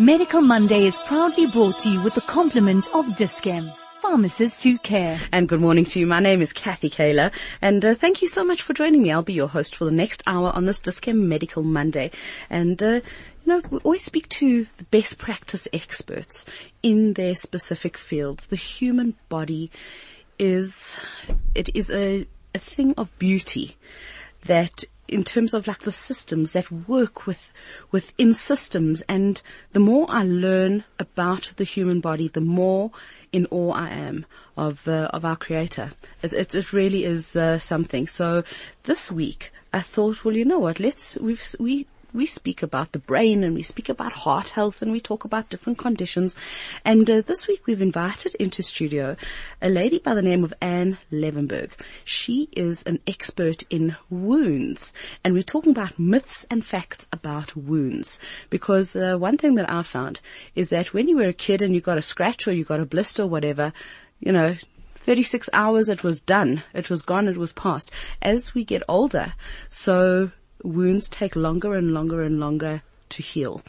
Medical Monday is proudly brought to you with the compliments of Dis-Chem. Pharmacists who care. And good morning to you. My name is Kathy Kaler, and uh, thank you so much for joining me. I'll be your host for the next hour on this Dis-Chem Medical Monday. And, uh, you know, we always speak to the best practice experts in their specific fields. The human body is, it is a, a thing of beauty that in terms of like the systems that work with within systems and the more I learn about the human body, the more in awe I am of uh, of our creator. It, it, it really is uh, something. So this week I thought, well, you know what? Let's we've we we speak about the brain and we speak about heart health and we talk about different conditions. And uh, this week we've invited into studio a lady by the name of Anne Levenberg. She is an expert in wounds and we're talking about myths and facts about wounds because uh, one thing that I found is that when you were a kid and you got a scratch or you got a blister or whatever, you know, 36 hours it was done. It was gone. It was past. As we get older, so wounds take longer and longer and longer to heal.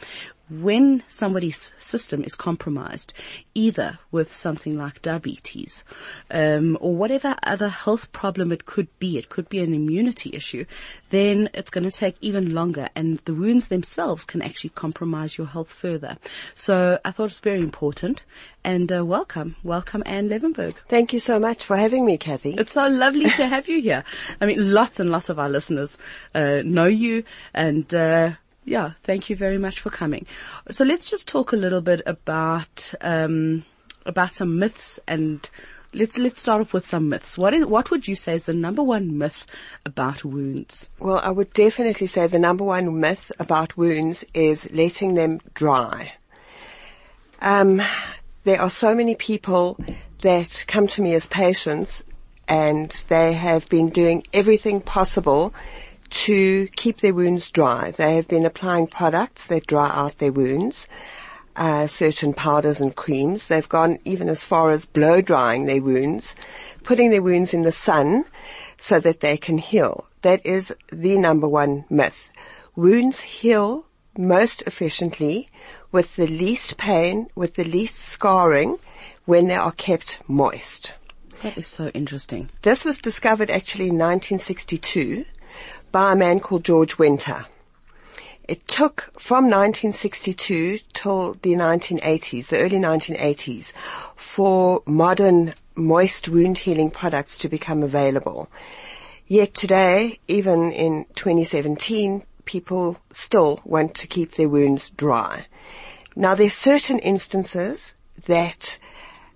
When somebody's system is compromised, either with something like diabetes, um, or whatever other health problem it could be, it could be an immunity issue, then it's going to take even longer and the wounds themselves can actually compromise your health further. So I thought it's very important and uh, welcome, welcome Anne Levenberg. Thank you so much for having me, Kathy. It's so lovely to have you here. I mean, lots and lots of our listeners uh, know you and uh, yeah, thank you very much for coming. So let's just talk a little bit about um, about some myths and let's let's start off with some myths. What is what would you say is the number one myth about wounds? Well, I would definitely say the number one myth about wounds is letting them dry. Um, there are so many people that come to me as patients and they have been doing everything possible to keep their wounds dry. They have been applying products that dry out their wounds, uh, certain powders and creams. They've gone even as far as blow drying their wounds, putting their wounds in the sun so that they can heal. That is the number one myth. Wounds heal most efficiently with the least pain, with the least scarring when they are kept moist. That is so interesting. This was discovered actually in 1962 by a man called George Winter. It took from 1962 till the 1980s, the early 1980s, for modern moist wound healing products to become available. Yet today, even in 2017, people still want to keep their wounds dry. Now there's certain instances that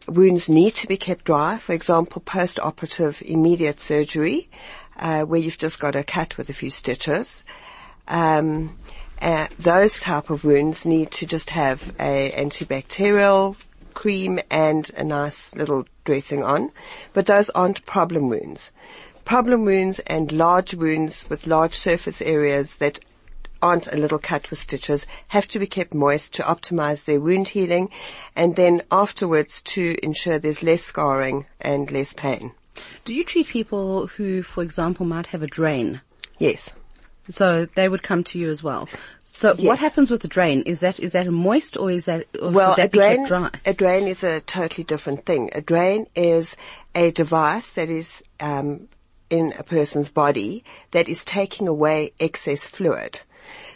wounds need to be kept dry, for example, post-operative immediate surgery, uh, where you've just got a cut with a few stitches. Um, uh, those type of wounds need to just have a antibacterial cream and a nice little dressing on, but those aren't problem wounds. Problem wounds and large wounds with large surface areas that aren't a little cut with stitches have to be kept moist to optimize their wound healing and then afterwards to ensure there's less scarring and less pain. Do you treat people who, for example, might have a drain? Yes. So they would come to you as well. So Yes. what happens with the drain? Is that is that moist or is that or Well, that a drain, dry? a drain is a totally different thing. A drain is a device that is um, in a person's body that is taking away excess fluid.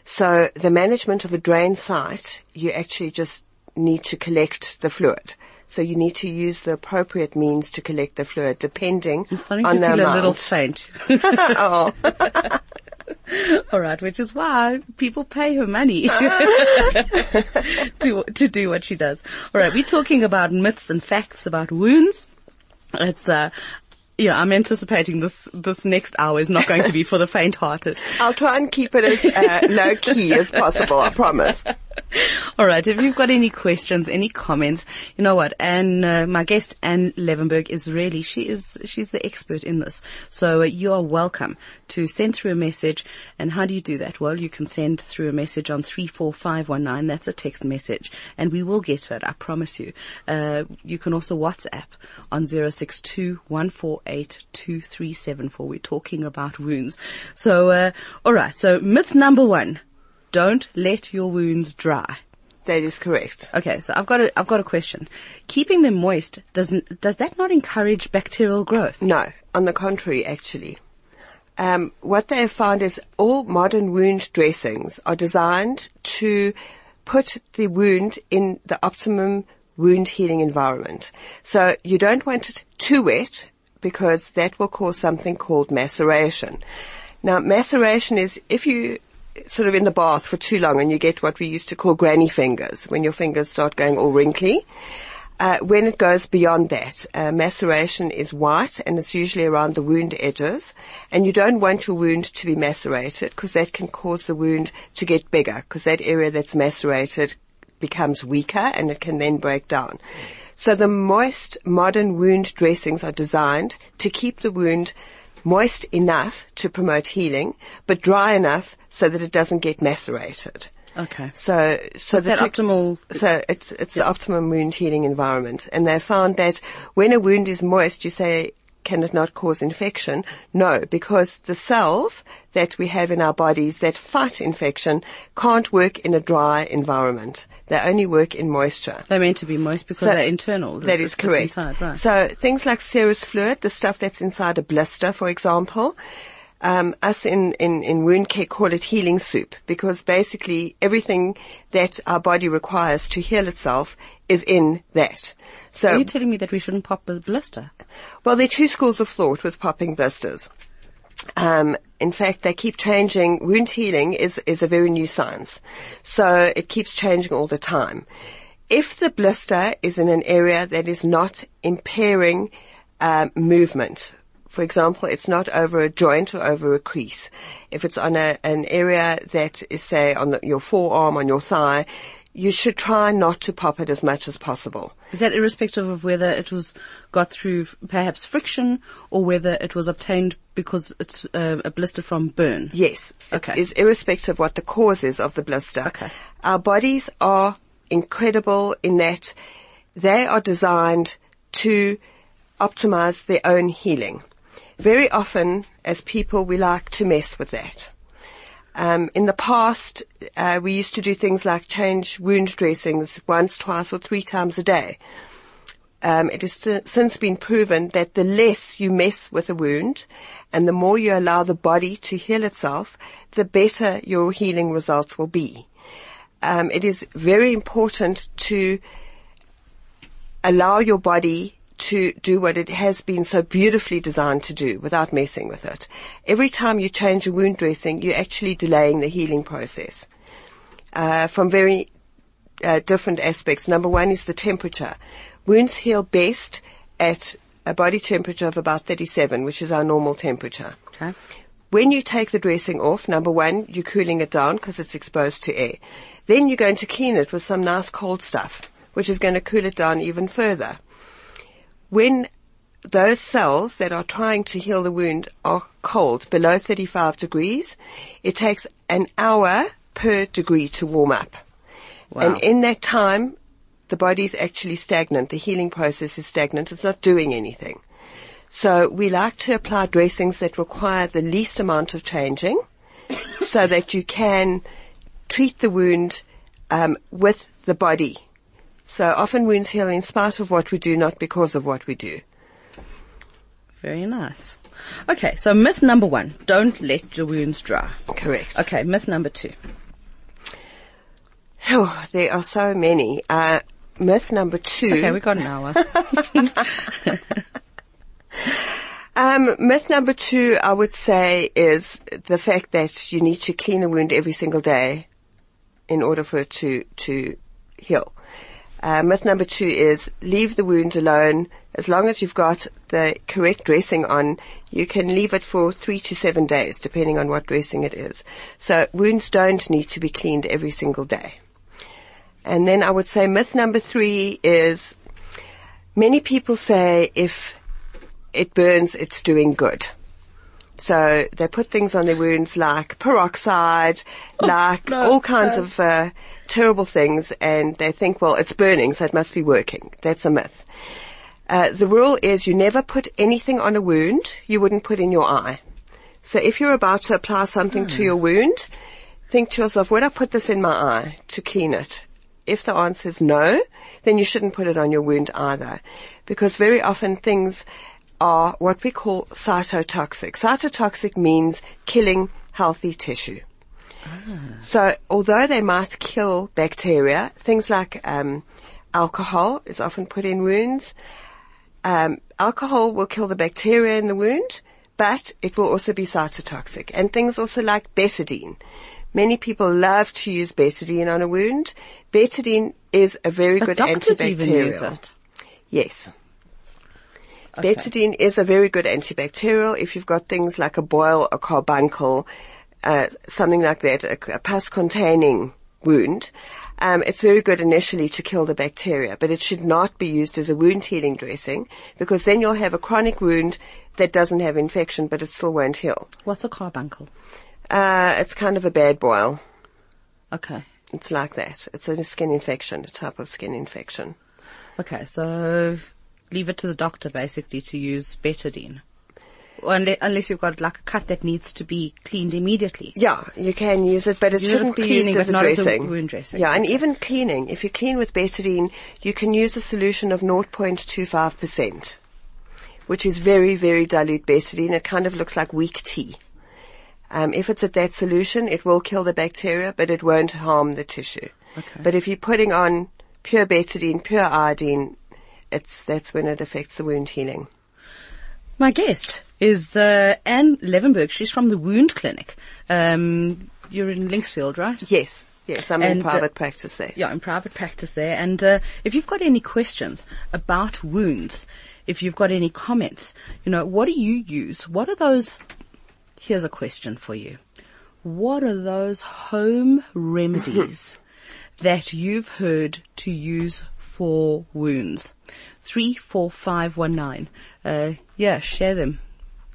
So the management of a drain site, you actually just need to collect the fluid. So you need to use the appropriate means to collect the fluid, depending I'm starting on to the feel a little faint. oh. All right, which is why people pay her money to to do what she does. All right, we're talking about myths and facts about wounds. It's uh yeah, I'm anticipating this this next hour is not going to be for the faint-hearted. I'll try and keep it as uh, low key as possible. I promise. All right. If you've got any questions, any comments, you know what? And uh, my guest Anne Levenberg is really she is she's the expert in this. So uh, you are welcome to send through a message. And how do you do that? Well, you can send through a message on three four five one nine. That's a text message, and we will get to it. I promise you. Uh, you can also WhatsApp on zero six two one four eight two three seven four. We're talking about wounds. So uh, all right. So myth number one don't let your wounds dry. That is correct. Okay, so I've got a, I've got a question. Keeping them moist doesn't does that not encourage bacterial growth? No, on the contrary, actually. Um, what they have found is all modern wound dressings are designed to put the wound in the optimum wound healing environment. So you don't want it too wet because that will cause something called maceration. Now maceration is if you sort of in the bath for too long and you get what we used to call granny fingers when your fingers start going all wrinkly. Uh, when it goes beyond that, uh, maceration is white and it's usually around the wound edges. And you don't want your wound to be macerated because that can cause the wound to get bigger because that area that's macerated becomes weaker and it can then break down. So the moist modern wound dressings are designed to keep the wound moist enough to promote healing, but dry enough so that it doesn't get macerated. Okay. So, so What's that trick- optimal- So it's it's the optimum wound healing environment, and they found that when a wound is moist, you say, can it not cause infection? No, because the cells that we have in our bodies that fight infection can't work in a dry environment. They only work in moisture. They're meant to be moist because So they're internal. That is correct. inside, right. So things like serous fluid, the stuff that's inside a blister, for example, um, us in, in, in wound care call it healing soup because basically everything that our body requires to heal itself is in that. So, Are you telling me that we shouldn't pop the blister? well, there are two schools of thought with popping blisters. Um, in fact, they keep changing. Wound healing is, is a very new science. So it keeps changing all the time. If the blister is in an area that is not impairing um, movement, for example, it's not over a joint or over a crease. If it's on a, an area that is, say, on the, your forearm, on your thigh, you should try not to pop it as much as possible. Is that irrespective of whether it was got through perhaps friction or whether it was obtained because it's uh, a blister from burn? Yes. Okay. It is irrespective of what the cause is of the blister. Okay. Our bodies are incredible in that they are designed to optimize their own healing. Very often, as people, we like to mess with that. Um, in the past, uh, we used to do things like change wound dressings once, twice, or three times a day. Um, it has si- since been proven that the less you mess with a wound and the more you allow the body to heal itself, the better your healing results will be. Um, it is very important to allow your body to do what it has been so beautifully designed to do without messing with it. Every time you change a wound dressing, you're actually delaying the healing process. Uh, from very uh, different aspects. Number one is the temperature. Wounds heal best at a body temperature of about 37, which is our normal temperature. Okay. When you take the dressing off, number one, you're cooling it down because it's exposed to air. Then you're going to clean it with some nice cold stuff, which is going to cool it down even further. When those cells that are trying to heal the wound are cold, below 35 degrees, it takes an hour per degree to warm up. Wow. And in that time, the body's actually stagnant. The healing process is stagnant. It's not doing anything. So we like to apply dressings that require the least amount of changing so that you can treat the wound um, with the body. So often wounds heal in spite of what we do, not because of what we do. Very nice. Okay, so myth number one, don't let your wounds dry. Correct. Okay, myth number two. Oh, there are so many. Uh, myth number two. Okay, we got an hour. Um, myth number two, I would say, is the fact that you need to clean a wound every single day in order for it to, to heal. Uh, myth number two is leave the wound alone. As long as you've got the correct dressing on, you can leave it for three to seven days, depending on what dressing it is. So wounds don't need to be cleaned every single day. And then I would say myth number three is many people say if it burns, it's doing good. So they put things on their wounds like peroxide, like no, all kinds of uh, terrible things, and they think, well, it's burning, so it must be working. That's a myth. Uh, the rule is you never put anything on a wound you wouldn't put in your eye. So if you're about to apply something to your wound, think to yourself, would I put this in my eye to clean it? If the answer is no, then you shouldn't put it on your wound either. Because very often things are what we call cytotoxic. Cytotoxic means killing healthy tissue. So although they might kill bacteria, things like um, alcohol is often put in wounds. Um, alcohol will kill the bacteria in the wound, but it will also be cytotoxic. And things also like betadine. Many people love to use betadine on a wound. Betadine is a very But good doctors even use antibacterial. it. Yes. Betadine is a very good antibacterial if you've got things like a boil, a carbuncle, uh, something like that, a, a pus-containing wound. Um, it's very good initially to kill the bacteria, but it should not be used as a wound healing dressing because then you'll have a chronic wound that doesn't have infection, but it still won't heal. What's a carbuncle? Uh, it's kind of a bad boil. Okay. It's like that. It's a skin infection, a type of skin infection. Okay, so leave it to the doctor basically to use betadine. Unless, unless you've got like a cut that needs to be cleaned immediately. Yeah, you can use it, but it shouldn't be cleaning, used as a not as a dressing. wound dressing. Yeah, and even cleaning. If you clean with betadine, you can use a solution of 0.25%, which is very, very dilute betadine. It kind of looks like weak tea. Um, if it's at that solution, it will kill the bacteria, but it won't harm the tissue. Okay. But if you're putting on pure betadine, pure iodine, it's, that's when it affects the wound healing. My guest is uh, Anne Levenberg. She's from the Wound Clinic. Um, you're in Linksfield, right? Yes, yes, I'm in And, uh, private practice there. Yeah, in private practice there. And uh, if you've got any questions about wounds, if you've got any comments, you know, what do you use? What are those? Here's a question for you. What are those home remedies that you've heard to use wounds? Four, one, nine. Uh, yeah, share them.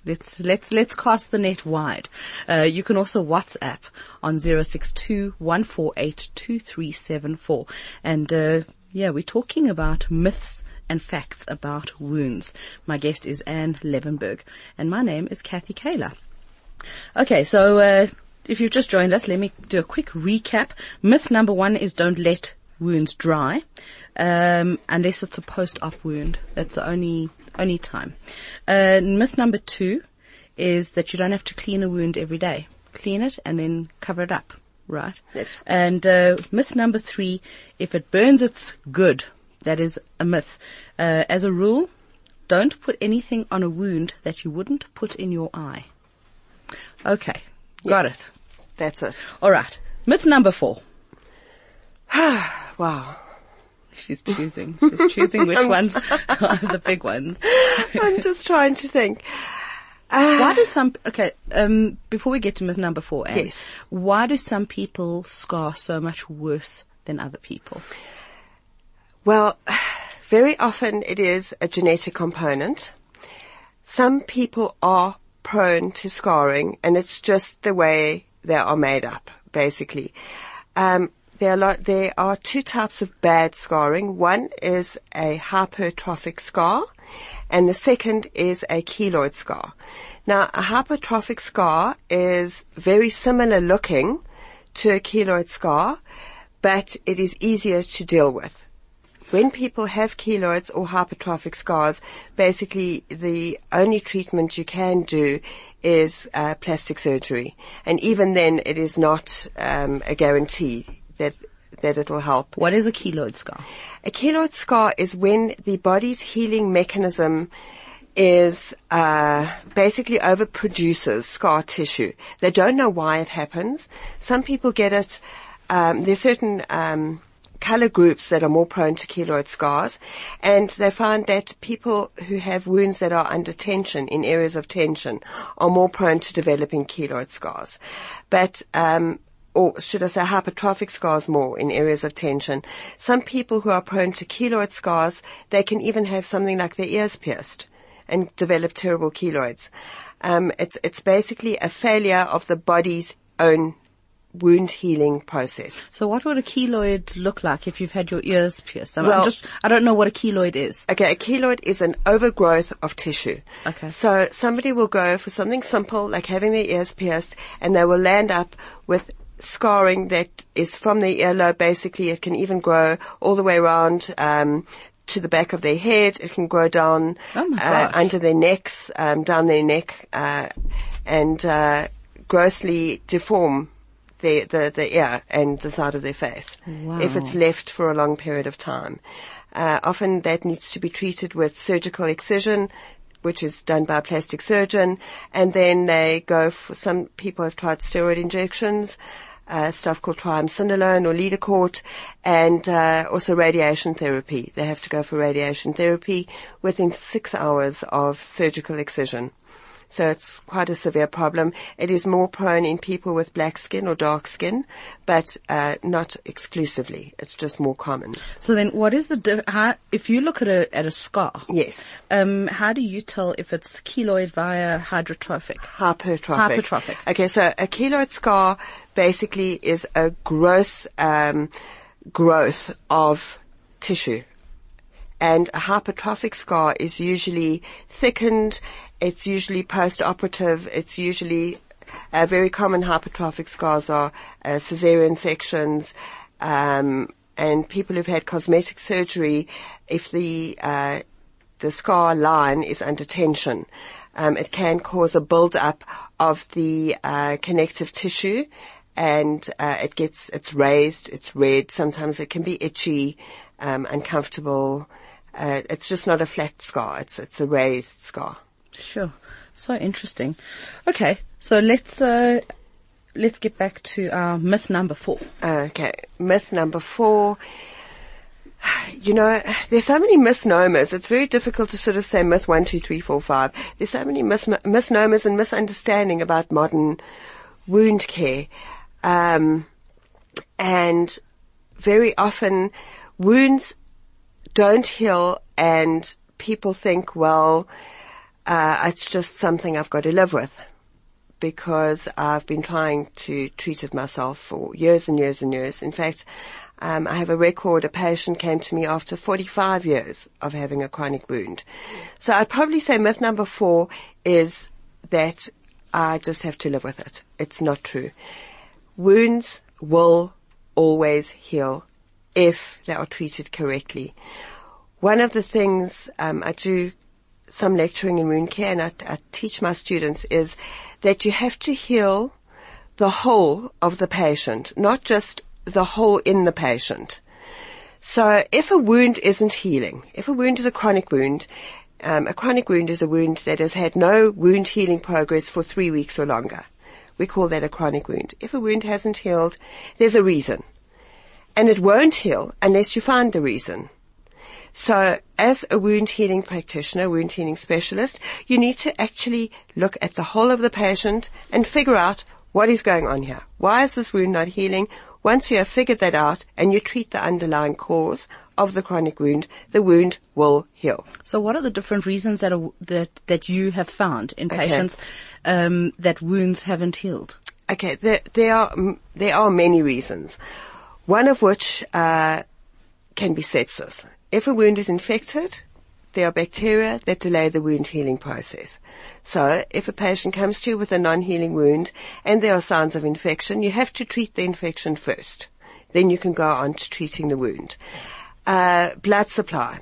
Let's let's let's cast the net wide. Uh, you can also WhatsApp on zero six two one four eight two three seven four, and uh, yeah, we're talking about myths and facts about wounds. My guest is Anne Levenberg, and my name is Kathy Kaler. Okay, so uh, if you've just joined us, let me do a quick recap. Myth number one is don't let wounds dry, um, unless it's a post-op wound. That's the only only time. Uh, myth number two is that you don't have to clean a wound every day. Clean it and then cover it up, right? That's right. And uh, myth number three: if it burns, it's good. That is a myth. Uh, as a rule, don't put anything on a wound that you wouldn't put in your eye. Okay, got it. That's it. All right. Myth number four. Wow. She's choosing. She's choosing which ones are the big ones. I'm just trying to think. Why do some, okay, um, before we get to myth number four, Anne, Yes. why do some people scar so much worse than other people? Well, very often it is a genetic component. Some people are prone to scarring and it's just the way they are made up, basically. Um, there are, there are two types of bad scarring. One is a hypertrophic scar and the second is a keloid scar. Now, a hypertrophic scar is very similar looking to a keloid scar, but it is easier to deal with when people have keloids or hypertrophic scars, basically the only treatment you can do is uh, plastic surgery, and even then, it is not um, a guarantee that that it'll help. What is a keloid scar? A keloid scar is when the body's healing mechanism is uh, basically overproduces scar tissue. They don't know why it happens. Some people get it. Um, there's certain um, color groups that are more prone to keloid scars, and they find that people who have wounds that are under tension in areas of tension are more prone to developing keloid scars. But um, or should I say hypertrophic scars more in areas of tension. Some people who are prone to keloid scars, they can even have something like their ears pierced and develop terrible keloids. Um, it's, it's basically a failure of the body's own wound healing process. So what would a keloid look like if you've had your ears pierced? I'm Well- just, I don't know what a keloid is. Okay, a keloid is an overgrowth of tissue. Okay. So somebody will go for something simple like having their ears pierced and they will land up with scarring that is from the earlobe. Basically, it can even grow all the way around. Um, to the back of their head, it can grow down Oh uh, under their necks, um, down their neck, uh, and uh, grossly deform the, the the ear and the side of their face if it's left for a long period of time. Uh, often that needs to be treated with surgical excision, which is done by a plastic surgeon, and then they go for some people have tried steroid injections. Uh, stuff called triamcinolone or Lidocort, and uh, also radiation therapy. They have to go for radiation therapy within six hours of surgical excision. So it's quite a severe problem. It is more prone in people with black skin or dark skin, but uh, not exclusively. It's just more common. So then, what is the di- how? If you look at a at a scar, Yes. um, how do you tell if it's keloid via hydrotrophic? Hypertrophic. Hypertrophic. Okay, so a keloid scar basically is a gross um, growth of tissue. And a hypertrophic scar is usually thickened, it's usually post-operative, it's usually, uh, very common hypertrophic scars are uh, cesarean sections, um, and people who've had cosmetic surgery, if the, uh, the scar line is under tension, um, it can cause a build-up of the uh, connective tissue, and uh, it gets it's raised, it's red. Sometimes it can be itchy, um, uncomfortable. Uh, it's just not a flat scar. It's it's a raised scar. Sure. So interesting. Okay, so let's uh, let's get back to our myth number four. Okay, myth number four. You know, there's so many misnomers. It's very difficult to sort of say myth one, two, three, four, five. There's so many mis- misnomers and misunderstanding about modern wound care. Um, and very often wounds don't heal and people think, well, uh, it's just something I've got to live with because I've been trying to treat it myself for years and years and years. In fact, um, I have a record. A patient came to me after 45 years of having a chronic wound. So I'd probably say myth number four is that I just have to live with it. It's not true. Wounds will always heal if they are treated correctly. One of the things um, I do some lecturing in wound care and I, I teach my students is that you have to heal the whole of the patient, not just the hole in the patient. So if a wound isn't healing, if a wound is a chronic wound, um, a chronic wound is a wound that has had no wound healing progress for three weeks or longer. We call that a chronic wound. If a wound hasn't healed, there's a reason. And it won't heal unless you find the reason. So as a wound healing practitioner, wound healing specialist, you need to actually look at the whole of the patient and figure out what is going on here. Why is this wound not healing? Once you have figured that out and you treat the underlying cause of the chronic wound, the wound will heal. So, what are the different reasons that are, that that you have found in patients um, that wounds haven't healed? Okay, there, there are there are many reasons. One of which uh, can be sepsis. If a wound is infected, there are bacteria that delay the wound healing process. So, if a patient comes to you with a non-healing wound and there are signs of infection, you have to treat the infection first. Then you can go on to treating the wound. Uh, blood supply.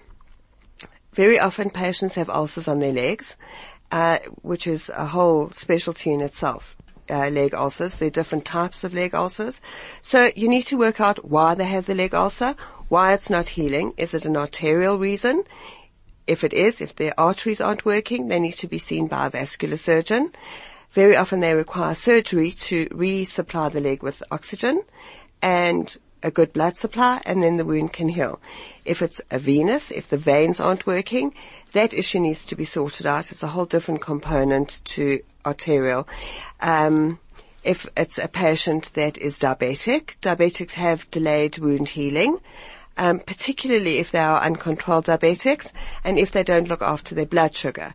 Very often patients have ulcers on their legs, uh, which is a whole specialty in itself. Uh, leg ulcers. There are different types of leg ulcers. So you need to work out why they have the leg ulcer, why it's not healing. Is it an arterial reason? If it is, if their arteries aren't working, they need to be seen by a vascular surgeon. Very often they require surgery to resupply the leg with oxygen and a good blood supply and then the wound can heal. If it's a venous, if the veins aren't working, that issue needs to be sorted out. It's a whole different component to arterial. Um, if it's a patient that is diabetic, diabetics have delayed wound healing, um, particularly if they are uncontrolled diabetics and if they don't look after their blood sugar.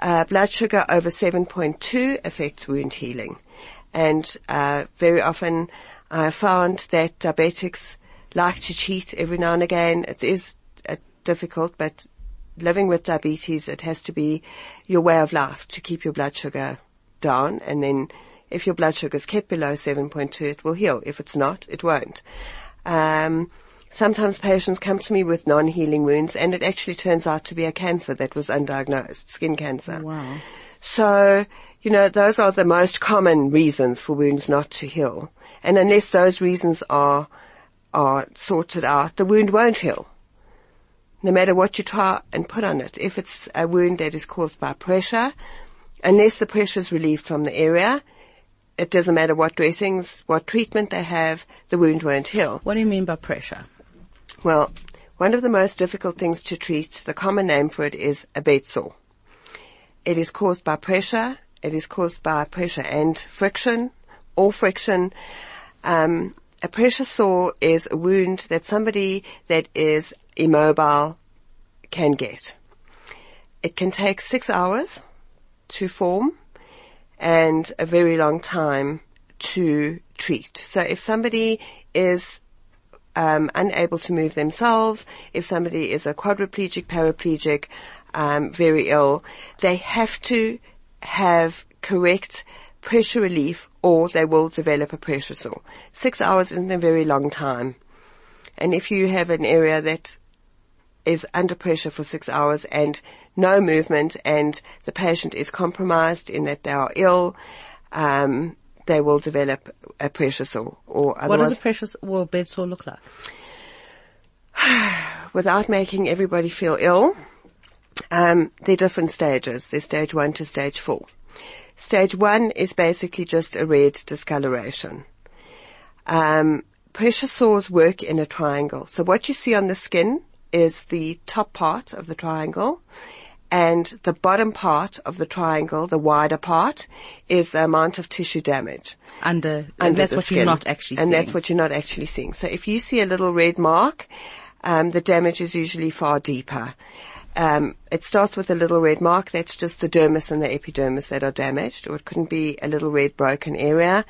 Uh, blood sugar over 7.2 affects wound healing. And uh, very often I found that diabetics like to cheat every now and again. It is uh, difficult, but living with diabetes, it has to be your way of life to keep your blood sugar down and then If your blood sugar is kept below 7.2, it will heal. If it's not, it won't. Um, sometimes patients come to me with non-healing wounds and it actually turns out to be a cancer that was undiagnosed, skin cancer. Wow. So, you know, those are the most common reasons for wounds not to heal. And unless those reasons are, are sorted out, the wound won't heal. No matter what you try and put on it. If it's a wound that is caused by pressure, unless the pressure is relieved from the area, it doesn't matter what dressings, what treatment they have, the wound won't heal. What do you mean by pressure? Well, one of the most difficult things to treat, the common name for it is a bed sore. It is caused by pressure. It is caused by pressure and friction or friction. Um, a pressure sore is a wound that somebody that is immobile can get. It can take six hours to form and a very long time to treat. So if somebody is um, unable to move themselves, if somebody is a quadriplegic, paraplegic, um, very ill, they have to have correct pressure relief or they will develop a pressure sore. Six hours isn't a very long time. And if you have an area that is under pressure for six hours and no movement and the patient is compromised in that they are ill, um, they will develop a pressure sore or otherwise. What does a pressure or bed sore look like? without making everybody feel ill, um, there are different stages. There's stage one to stage four. Stage one is basically just a red discoloration. Um, pressure sores work in a triangle. So what you see on the skin is the top part of the triangle and the bottom part of the triangle, the wider part, is the amount of tissue damage. Under, and that's what you're not actually seeing. and seeing. that's what you're not actually seeing. So if you see a little red mark, um, the damage is usually far deeper. Um, it starts with a little red mark. That's just the dermis and the epidermis that are damaged, or it couldn't be a little red broken area.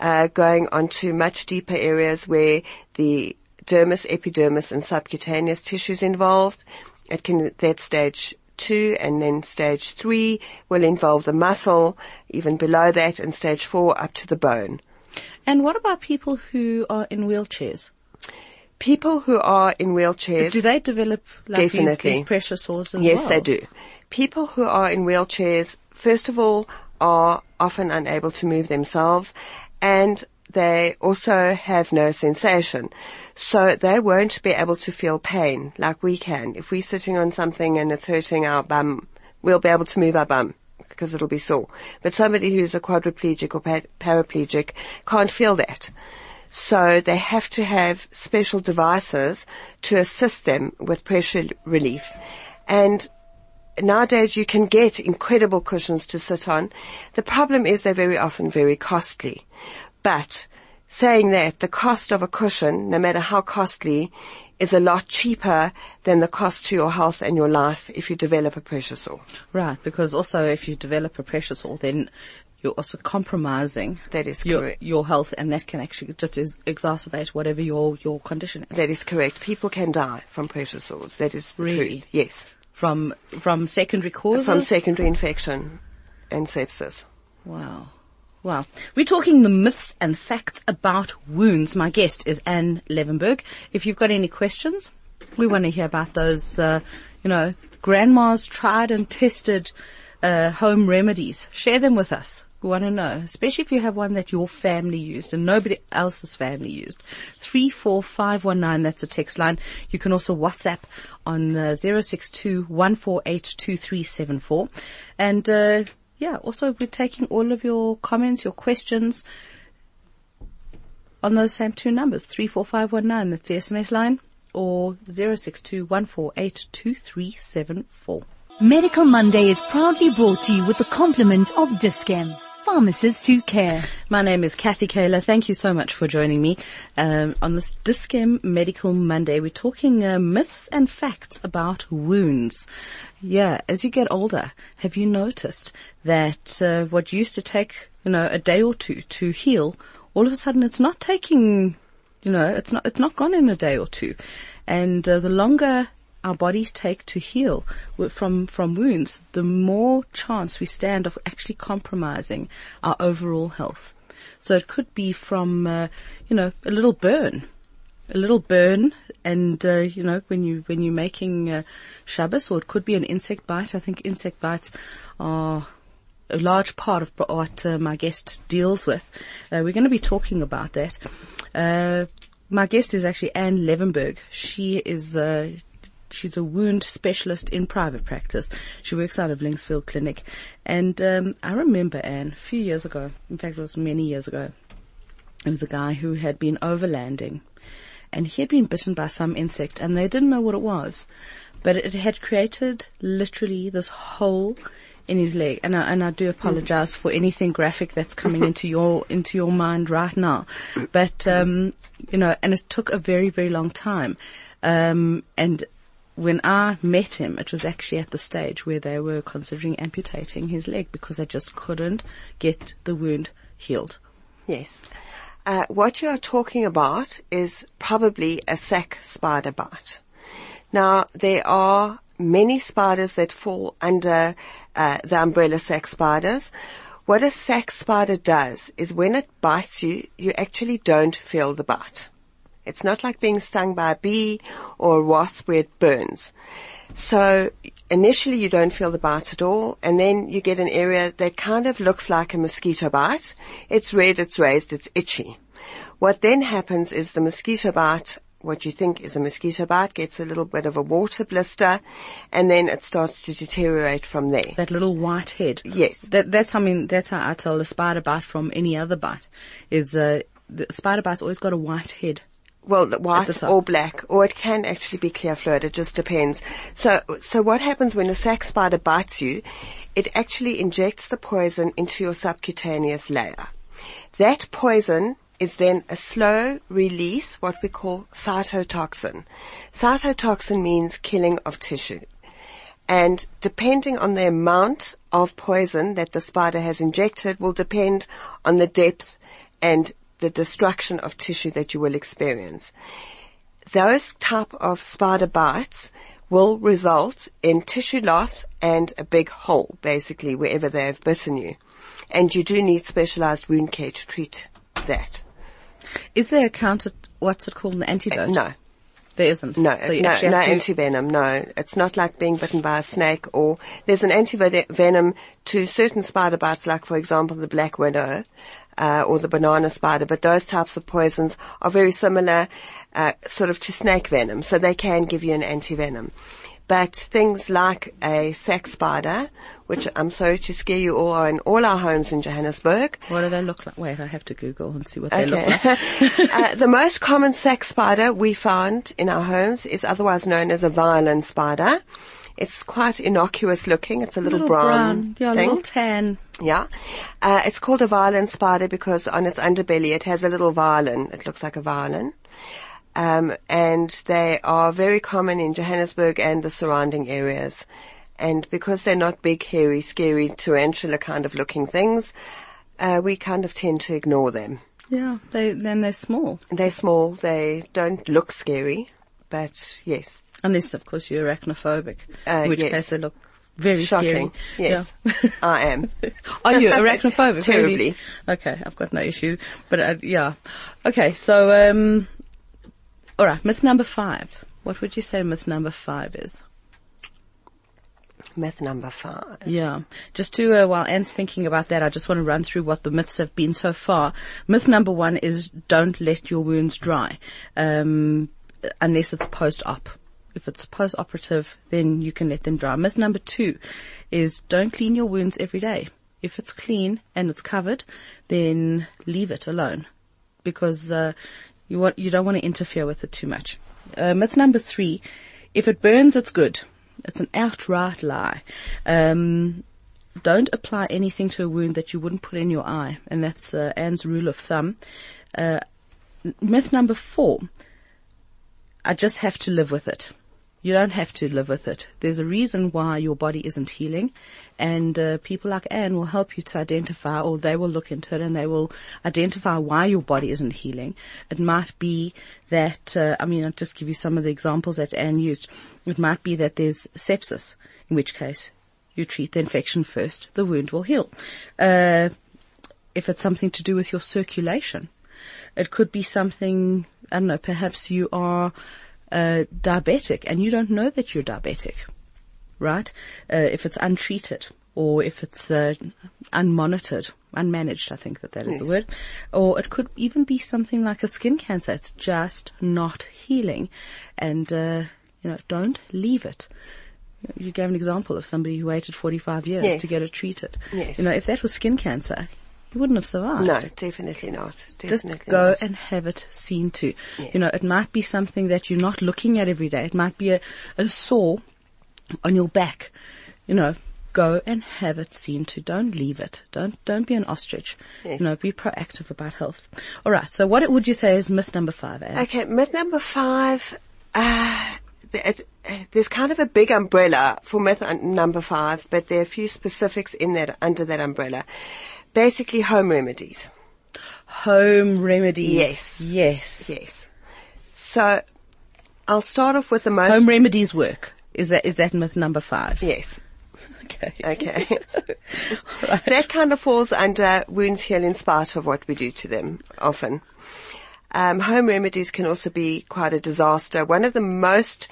Uh, going on to much deeper areas where the dermis, epidermis, and subcutaneous tissues involved. It can at that stage two and then stage three will involve the muscle, even below that, and stage four up to the bone. and what about people who are in wheelchairs? People who are in wheelchairs, Do they develop like these- Definitely. These, pressure sores yes, well? they do. People who are in wheelchairs, first of all, are often unable to move themselves, and they also have no sensation. So they won't be able to feel pain like we can. If we're sitting on something and it's hurting our bum, we'll be able to move our bum because it'll be sore. But somebody who's a quadriplegic or pa- paraplegic can't feel that. So they have to have special devices to assist them with pressure relief. And nowadays you can get incredible cushions to sit on. The problem is they're very often very costly. But saying that, the cost of a cushion, no matter how costly, is a lot cheaper than the cost to your health and your life if you develop a pressure sore. Right, because also if you develop a pressure sore, then you're also compromising That is your, correct. your health and that can actually just ex- exacerbate whatever your, your condition is. That is correct. People can die from pressure sores. That is Really? truth. Yes. From, from secondary causes? From secondary infection and sepsis. Wow. Wow. We're talking the myths and facts about wounds. My guest is Anne Levenberg. If you've got any questions, we want to hear about those, uh, you know, grandma's tried and tested, uh, home remedies. Share them with us. We want to know, especially if you have one that your family used and nobody else's family used. 34519, that's the text line. You can also WhatsApp on uh, 062 And, uh, yeah, also we're taking all of your comments, your questions on those same two numbers, 34519, that's the SMS line, or 062 Medical Monday is proudly brought to you with the compliments of Dis-Chem. Pharmacists who care. My name is Kathy Kaler. Thank you so much for joining me um, on this Dis-Chem Medical Monday. We're talking uh, myths and facts about wounds. Yeah, as you get older, have you noticed that uh, what used to take you know a day or two to heal, all of a sudden it's not taking, you know, it's not it's not gone in a day or two, and uh, the longer our bodies take to heal from from wounds, the more chance we stand of actually compromising our overall health. So it could be from, uh, you know, a little burn, a little burn, and uh, you know when you when you're making uh, Shabbos, or it could be an insect bite. I think insect bites are a large part of what uh, my guest deals with. Uh, we're going to be talking about that. Uh, my guest is actually Anne Levenberg. She is uh, she's a wound specialist in private practice. She works out of Linksfield Clinic, and um, I remember Anne a few years ago. In fact, it was many years ago. There was a guy who had been overlanding, and he had been bitten by some insect, and they didn't know what it was, but it had created literally this hole in his leg. And I, and I do apologize for anything graphic that's coming into your into your mind right now, but um, you know, and it took a very very long time, um, and. When I met him, it was actually at the stage where they were considering amputating his leg because they just couldn't get the wound healed. Yes. Uh, what you are talking about is probably a sac spider bite. Now, there are many spiders that fall under uh, the umbrella sac spiders. What a sac spider does is when it bites you, you actually don't feel the bite. It's not like being stung by a bee or a wasp where it burns. So initially you don't feel the bite at all and then you get an area that kind of looks like a mosquito bite. It's red, it's raised, it's itchy. What then happens is the mosquito bite what you think is a mosquito bite gets a little bit of a water blister and then it starts to deteriorate from there. That little white head. Yes. That, that's something, that's how I tell a spider bite from any other bite is, uh, the spider bite's always got a white head. Well, the white or black, or it can actually be clear fluid. It just depends. So, so what happens when a sac spider bites you? It actually injects the poison into your subcutaneous layer. That poison is then a slow release, what we call cytotoxin. Cytotoxin means killing of tissue. And depending on the amount of poison that the spider has injected will depend on the depth and the destruction of tissue that you will experience. Those type of spider bites will result in tissue loss and a big hole, basically, wherever they have bitten you. And you do need specialized wound care to treat that. Is there a counter, what's it called, an antidote? No. There isn't. No, So you no, no antivenom. No, it's not like being bitten by a snake. Or there's an antivenom to certain spider bites, like for example the black widow uh, or the banana spider. But those types of poisons are very similar, uh, sort of to snake venom, so they can give you an antivenom. But things like a sac spider, which I'm sorry to scare you all, are in all our homes in Johannesburg. What do they look like? Wait, I have to Google and see what they look like. Uh, the most common sac spider we found in our homes is otherwise known as a violin spider. It's quite innocuous looking. It's a little, Little brown, yeah, a thing. little tan. Yeah. Uh, it's called a violin spider because on its underbelly it has a little violin. It looks like a violin. Um, and they are very common in Johannesburg and the surrounding areas. And because they're not big, hairy, scary, tarantula kind of looking things, uh, we kind of tend to ignore them. Yeah, they, then they're small. They're small. They don't look scary, but yes, Unless, of course, you're arachnophobic. Uh, in which yes. case they look very shocking. scary. Yes, Yeah. I am. Are you arachnophobic? Terribly. Really? Okay, I've got no issue. But uh, yeah. Okay, so, um, alright, myth number five. What would you say myth number five is? Myth number five. Yeah. Just to, uh, while Anne's thinking about that, I just want to run through what the myths have been so far. Myth number one is don't let your wounds dry, um, unless it's post-op. If it's post-operative, then you can let them dry. Myth number two is don't clean your wounds every day. If it's clean and it's covered, then leave it alone because, uh, you want, you don't want to interfere with it too much. Uh, myth number three, if it burns, it's good. It's an outright lie. Um, don't apply anything to a wound that you wouldn't put in your eye, and that's uh, Anne's rule of thumb. Uh, myth number four: I just have to live with it. You don't have to live with it. There's a reason why your body isn't healing, and uh, people like Anne will help you to identify, or they will look into it and they will identify why your body isn't healing. It might be that, uh, I mean, I'll just give you some of the examples that Anne used. It might be that there's sepsis, in which case you treat the infection first, the wound will heal. Uh, if it's something to do with your circulation, it could be something, I don't know, perhaps you are uh, diabetic and you don't know that you're diabetic, right? Uh, if it's untreated or if it's uh, unmonitored, unmanaged, I think that that is a word. Or it could even be something like a skin cancer. It's just not healing. And, uh, you know, don't leave it. You gave an example of somebody who waited 45 years Yes. to get it treated. Yes. You know, if that was skin cancer, you wouldn't have survived No, definitely not. just Definitely go not. and have it seen to. Yes. You know, it might be something that you're not looking at every day. It might be a, a sore on your back. You know, go and have it seen to. Don't leave it. Don't don't be an ostrich. Yes. You know, be proactive about health. All right. So, what would you say is myth number five? Anne? Okay, myth number five. Uh, uh, there's kind of a big umbrella for myth number five, but there are a few specifics in that under that umbrella. Basically, home remedies. Home remedies. Yes. Yes. Yes. So, I'll start off with the most. Home remedies work. Is that is that myth number five? yes. Okay. Okay. Right. that kind of falls under wounds heal in spite of what we do to them often. Um, home remedies can also be quite a disaster. One of the most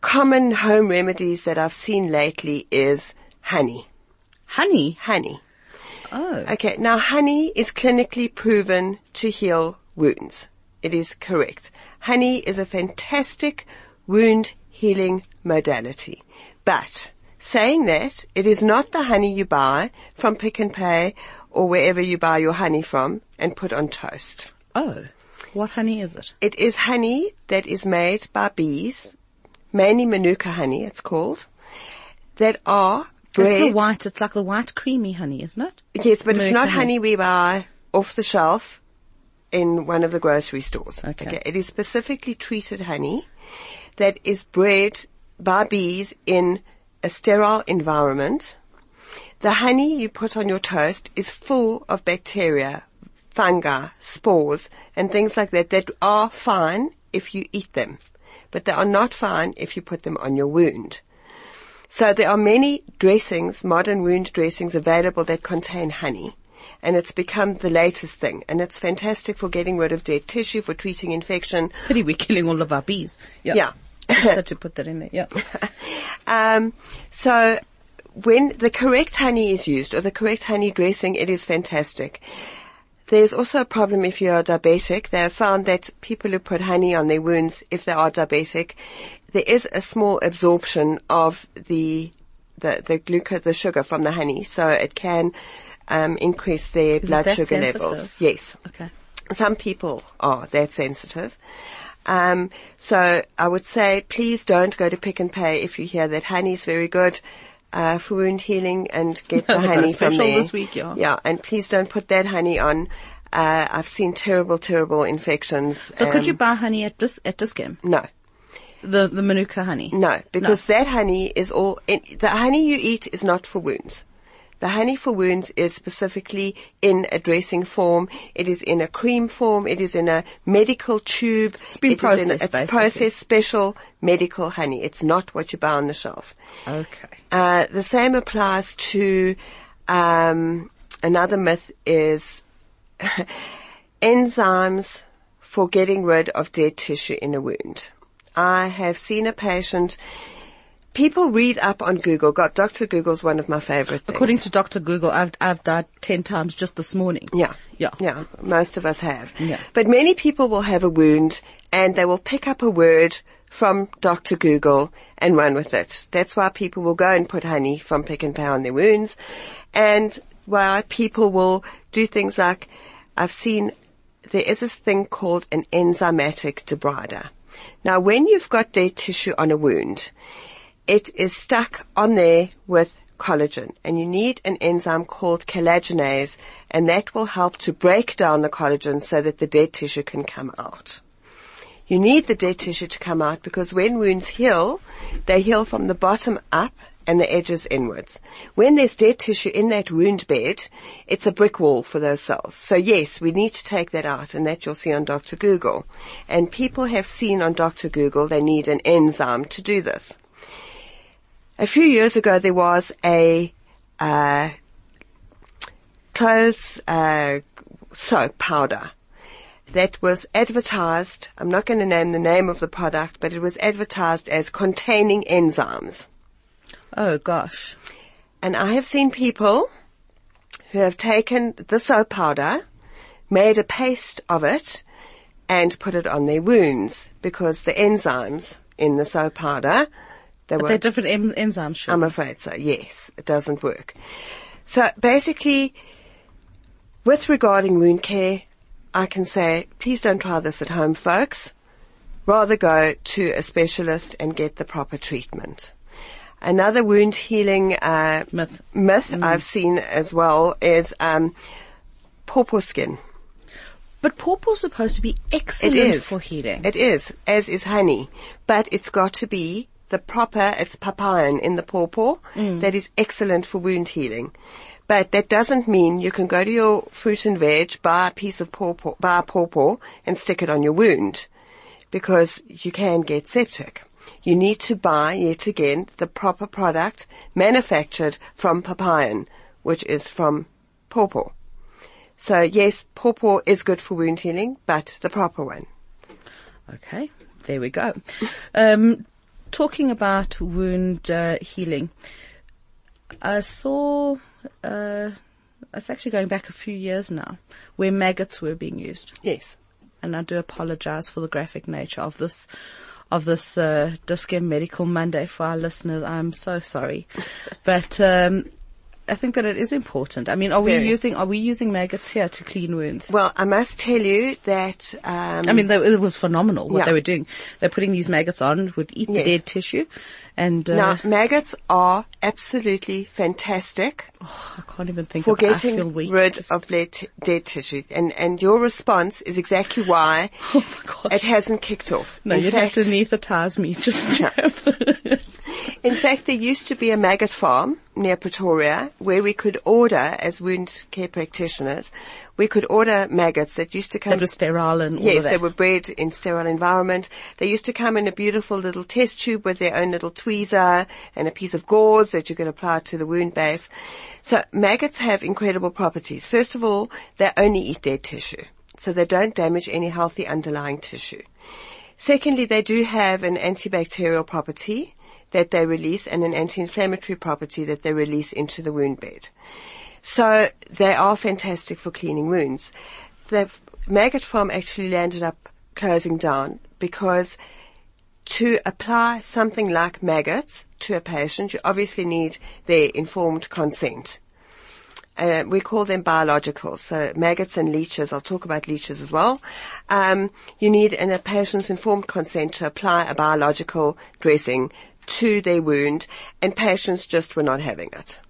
common home remedies that I've seen lately is honey. Honey. Honey. Oh. Okay, now honey is clinically proven to heal wounds. It is correct. Honey is a fantastic wound healing modality. But saying that, it is not the honey you buy from Pick n Pay or wherever you buy your honey from and put on toast. Oh. What honey is it? It is honey that is made by bees, mainly Manuka honey it's called, that are bred. It's the white. It's like the white creamy honey, isn't it? Yes, but it's not honey. honey we buy off the shelf in one of the grocery stores. Okay. It is specifically treated honey that is bred by bees in a sterile environment. The honey you put on your toast is full of bacteria, fungi, spores, and things like that that are fine if you eat them, but they are not fine if you put them on your wound. So there are many dressings, modern wound dressings available that contain honey. And it's become the latest thing. And it's fantastic for getting rid of dead tissue, for treating infection. Pity we're killing all of our bees. Yeah. Yeah. Just had to put that in there. Yeah. Um, so when the correct honey is used or the correct honey dressing, it is fantastic. There's also a problem if you are diabetic. They have found that people who put honey on their wounds, if they are diabetic, there is a small absorption of the the the glucose, the sugar from the honey, so it can um, increase their it blood sugar levels. Yes. Okay. Some people are that sensitive. Um, so I would say please don't go to Pick n Pay if you hear that honey is very good uh, for wound healing and get the They've got a honey from special there. this week, yeah. Yeah, and please don't put that honey on. Uh, I've seen terrible, terrible infections. So could um, you buy honey at this at this Dis-Chem? No, The the Manuka honey. no, because that honey is all. In, the honey you eat is not for wounds. The honey for wounds is specifically in a dressing form. It is in a cream form. It is in a medical tube. It's been in, processed, It's basically. processed special medical honey. It's not what you buy on the shelf. Okay. Uh, the same applies to um, another myth is enzymes for getting rid of dead tissue in a wound. I have seen a patient. People read up on Google. Got Dr. Google's one of my favorite. Things. According to Dr. Google, I've I've died ten times just this morning. Yeah. Yeah. Yeah. Most of us have. Yeah. But many people will have a wound and they will pick up a word from Dr. Google and run with it. That's why people will go and put honey from Pick n Pay on their wounds and why people will do things like I've seen there is this thing called an enzymatic debrider. Now when you've got dead tissue on a wound, it is stuck on there with collagen and you need an enzyme called collagenase and that will help to break down the collagen so that the dead tissue can come out. You need the dead tissue to come out because when wounds heal, they heal from the bottom up and the edges inwards. When there's dead tissue in that wound bed, it's a brick wall for those cells. So yes, we need to take that out and that you'll see on Dr. Google. And people have seen on Dr. Google they need an enzyme to do this. A few years ago there was a, uh, clothes, uh, soap powder that was advertised, I'm not going to name the name of the product, but it was advertised as containing enzymes. Oh gosh. And I have seen people who have taken the soap powder, made a paste of it, and put it on their wounds because the enzymes in the soap powder, they But they're different en- enzymes, sure. I'm afraid so, yes, it doesn't work. So basically, with regarding wound care, I can say, please don't try this at home, folks. Rather go to a specialist and get the proper treatment. Another wound healing uh, Myth. myth I've seen as well is um, pawpaw skin. But pawpaw's supposed to be excellent It is for healing. It is, as is honey, but it's got to be the proper. It's papain in the pawpaw that is excellent for wound healing. But that doesn't mean you can go to your fruit and veg, buy a piece of pawpaw, buy a pawpaw, and stick it on your wound, because you can get septic. You need to buy yet again the proper product manufactured from papain, which is from pawpaw. So yes, pawpaw is good for wound healing, but the proper one. Okay, there we go. Um, talking about wound uh, healing, I saw, uh, it's actually going back a few years now, where maggots were being used. Yes. And I do apologize for the graphic nature of this, of this, uh, Dis-Chem Medical Monday for our listeners. I'm so sorry. But, um, I think that it is important. I mean, are we Very. using, are we using maggots here to clean wounds? Well, I must tell you that um, I mean, they, it was phenomenal what Yeah. they were doing. They're putting these maggots on, would eat the dead tissue, and uh, now maggots are absolutely fantastic I can't even think for of. I feel getting rid Just- of dead, dead tissue, and and your response is exactly why oh it hasn't kicked off. no, in you'd fact, have to anesthetize me. Just to have In fact, there used to be a maggot farm near Pretoria where we could order, as wound care practitioners, we could order maggots that used to come that was sterile and all Yes, they were bred in sterile environment. They used to come in a beautiful little test tube with their own little tweezer and a piece of gauze that you could apply to the wound base. So maggots have incredible properties. First of all, they only eat dead tissue. So they don't damage any healthy underlying tissue. Secondly, they do have an antibacterial property that they release and an anti-inflammatory property that they release into the wound bed. So they are fantastic for cleaning wounds. The maggot farm actually landed up closing down because to apply something like maggots to a patient, you obviously need their informed consent. Uh, we call them biologicals, so maggots and leeches. I'll talk about leeches as well. Um, you need in a patient's informed consent to apply a biological dressing to their wound, and patients just were not having it.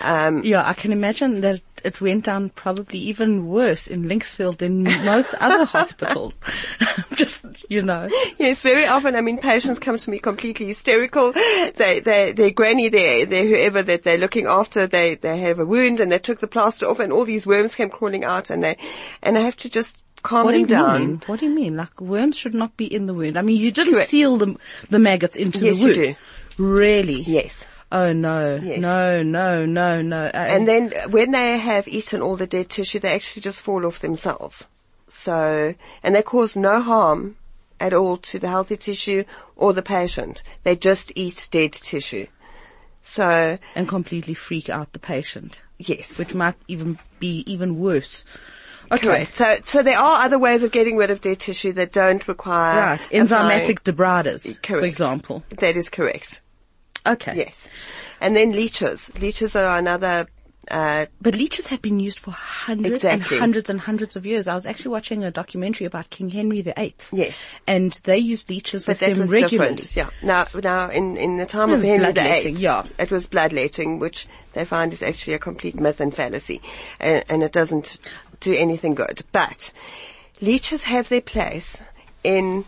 Um, yeah, I can imagine that it went down probably even worse in Linksfield than most other hospitals. Just you know, Yes, very often. I mean, patients come to me completely hysterical. They, they, their granny, their, their whoever that they're looking after, they, they have a wound and they took the plaster off, and all these worms came crawling out, and they, and I have to just calm what do you down. mean? What do you mean? Like worms should not be in the wound. I mean, you didn't Correct. seal the the maggots into Yes, the you wound. Really? Yes. Oh no, Yes. no, no, no, no. Uh, And then when they have eaten all the dead tissue, they actually just fall off themselves. So, and they cause no harm at all to the healthy tissue or the patient. They just eat dead tissue. So, and completely freak out the patient, yes. which might even be even worse. Okay. Correct. So, so there are other ways of getting rid of dead tissue that don't require Right. Enzymatic debriders, for example. That is correct. Okay. Yes. And then leeches. Leeches are another. Uh, But leeches have been used for hundreds Exactly. and hundreds and hundreds of years. I was actually watching a documentary about King Henry VIII. Yes. And they used leeches but with that them was regularly. different. Yeah. Now, now in in the time of Hmm, Henry VIII, yeah. it was bloodletting, which they find is actually a complete myth and fallacy, and, and it doesn't do anything good. But leeches have their place in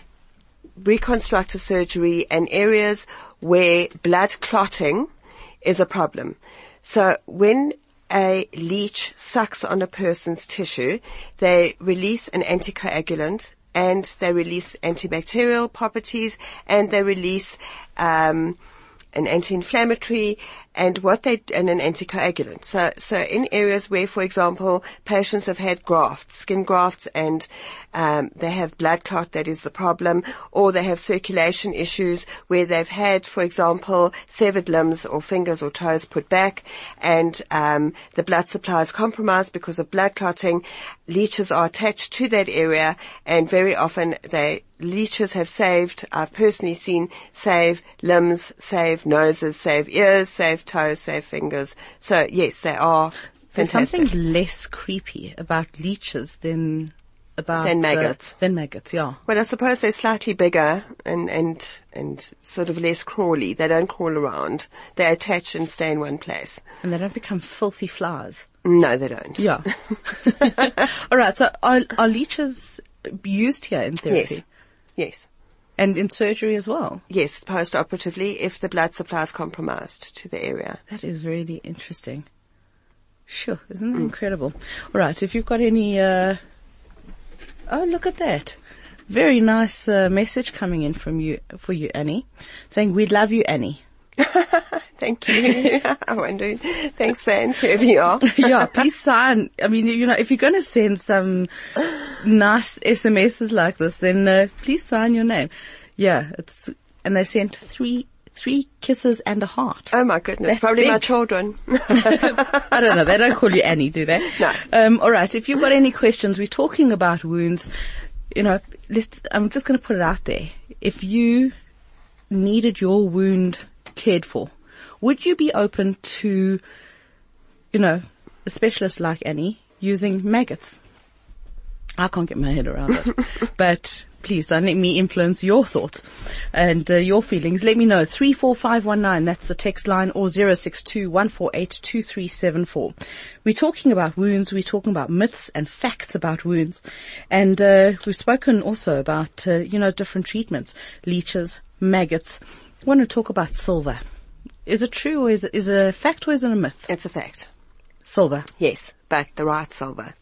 reconstructive surgery and areas where blood clotting is a problem. So when a leech sucks on a person's tissue, they release an anticoagulant and they release antibacterial properties and they release um, an anti-inflammatory and what they and an anticoagulant. So, so in areas where, for example, patients have had grafts, skin grafts, and um, they have blood clot that is the problem, or they have circulation issues where they've had, for example, severed limbs or fingers or toes put back, and um, the blood supply is compromised because of blood clotting. Leeches are attached to that area, and very often they leeches have saved. I've personally seen save limbs, save noses, save ears, save toes, save fingers. So yes, they are There's fantastic. something less creepy about leeches than about Than uh, maggots. than maggots, yeah. Well, I suppose they're slightly bigger and, and, and sort of less crawly. They don't crawl around. They attach and stay in one place. And they don't become filthy flies. No, they don't. Yeah. All right. So are, are leeches used here in therapy Yes. Yes. And in surgery as well? Yes, post-operatively if the blood supply is compromised to the area. That is really interesting. Sure, isn't that incredible? All right, if you've got any, uh, oh, look at that. Very nice uh, message coming in from you, for you, Annie, saying, we love you, Annie. Thank you. I wonder. Thanks, fans, whoever you are. yeah, please sign. I mean, you know, if you're going to send some nice SMSs like this, then uh, please sign your name. Yeah, it's and they sent three three kisses and a heart. Oh my goodness, That's probably my children. I don't know. They don't call you Annie, do they? No. Um, all right. If you've got any questions, we're talking about wounds. You know, let's. I'm just going to put it out there. If you needed your wound cared for, would you be open to, you know, a specialist like Annie using maggots? I can't get my head around it, but please don't let me influence your thoughts and uh, your feelings. Let me know. 34519, that's the text line, or 0621482374. We're talking about wounds, we're talking about myths and facts about wounds, and uh, we've spoken also about, uh, you know, different treatments, leeches, maggots. I want to talk about silver. Is it true or is it, is it a fact or is it a myth? It's a fact. Silver. Yes, but the right silver.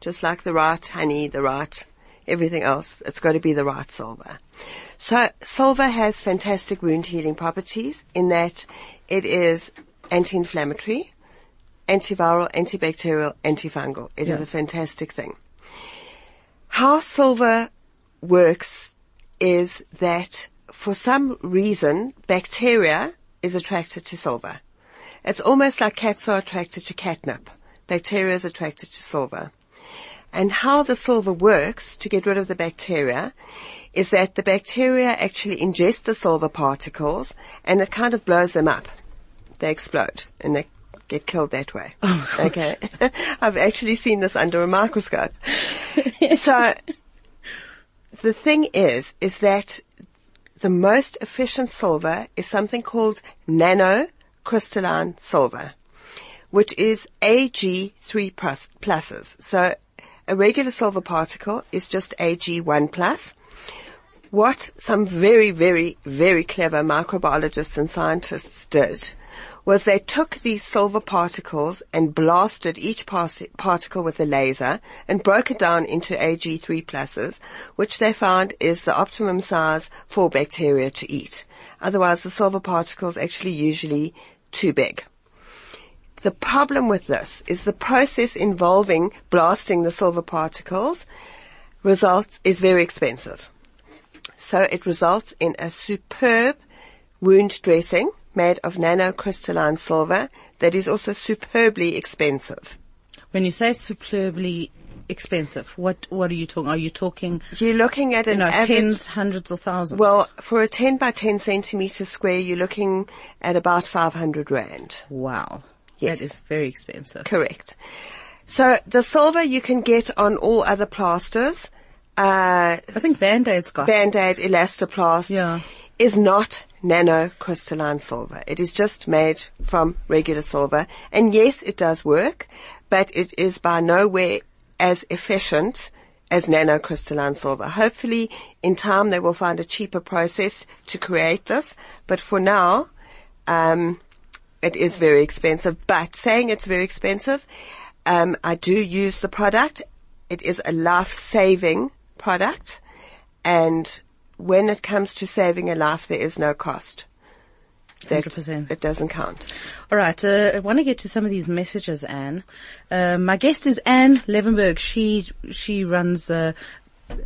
Just like the right honey, the right everything else, it's got to be the right silver. So silver has fantastic wound healing properties in that it is anti-inflammatory, antiviral, antibacterial, antifungal. It is Yeah. a fantastic thing. How silver works is that for some reason bacteria is attracted to silver. It's almost like cats are attracted to catnip. Bacteria is attracted to silver. And how the silver works to get rid of the bacteria is that the bacteria actually ingest the silver particles and it kind of blows them up. They explode and they get killed that way. Oh okay. I've actually seen this under a microscope. so the thing is, is that the most efficient silver is something called nano crystalline silver, which is Ag3 plus, pluses. So a regular silver particle is just Ag1 plus. What some very, very, very clever microbiologists and scientists did was they took these silver particles and blasted each pas- particle with a laser and broke it down into Ag3 pluses, which they found is the optimum size for bacteria to eat. Otherwise, the silver particles actually usually too big. The problem with this is the process involving blasting the silver particles results is very expensive. So it results in a superb wound dressing made of nanocrystalline silver that is also superbly expensive. When you say superbly expensive, what what are you talking? Are you talking You're looking at you an know average, tens, hundreds, or thousands? well, for a 10 by 10 centimeter square, you're looking at about 500 rand. wow, Yes. that is very expensive. Correct. So the silver you can get on all other plasters. Uh, I think Band-Aid's got. Band-Aid Elastoplast Yeah. is not nanocrystalline silver. It is just made from regular silver. And yes, it does work, but it is by nowhere as efficient as nano crystalline silver. Hopefully, in time, they will find a cheaper process to create this. But for now, um, it is very expensive. But saying it's very expensive, um, I do use the product. It is a life-saving product, and when it comes to saving a life, there is no cost. That 100%. It doesn't count. All right, uh, I want to get to some of these messages, Anne. Uh, my guest is Anne Levenberg. She she runs a,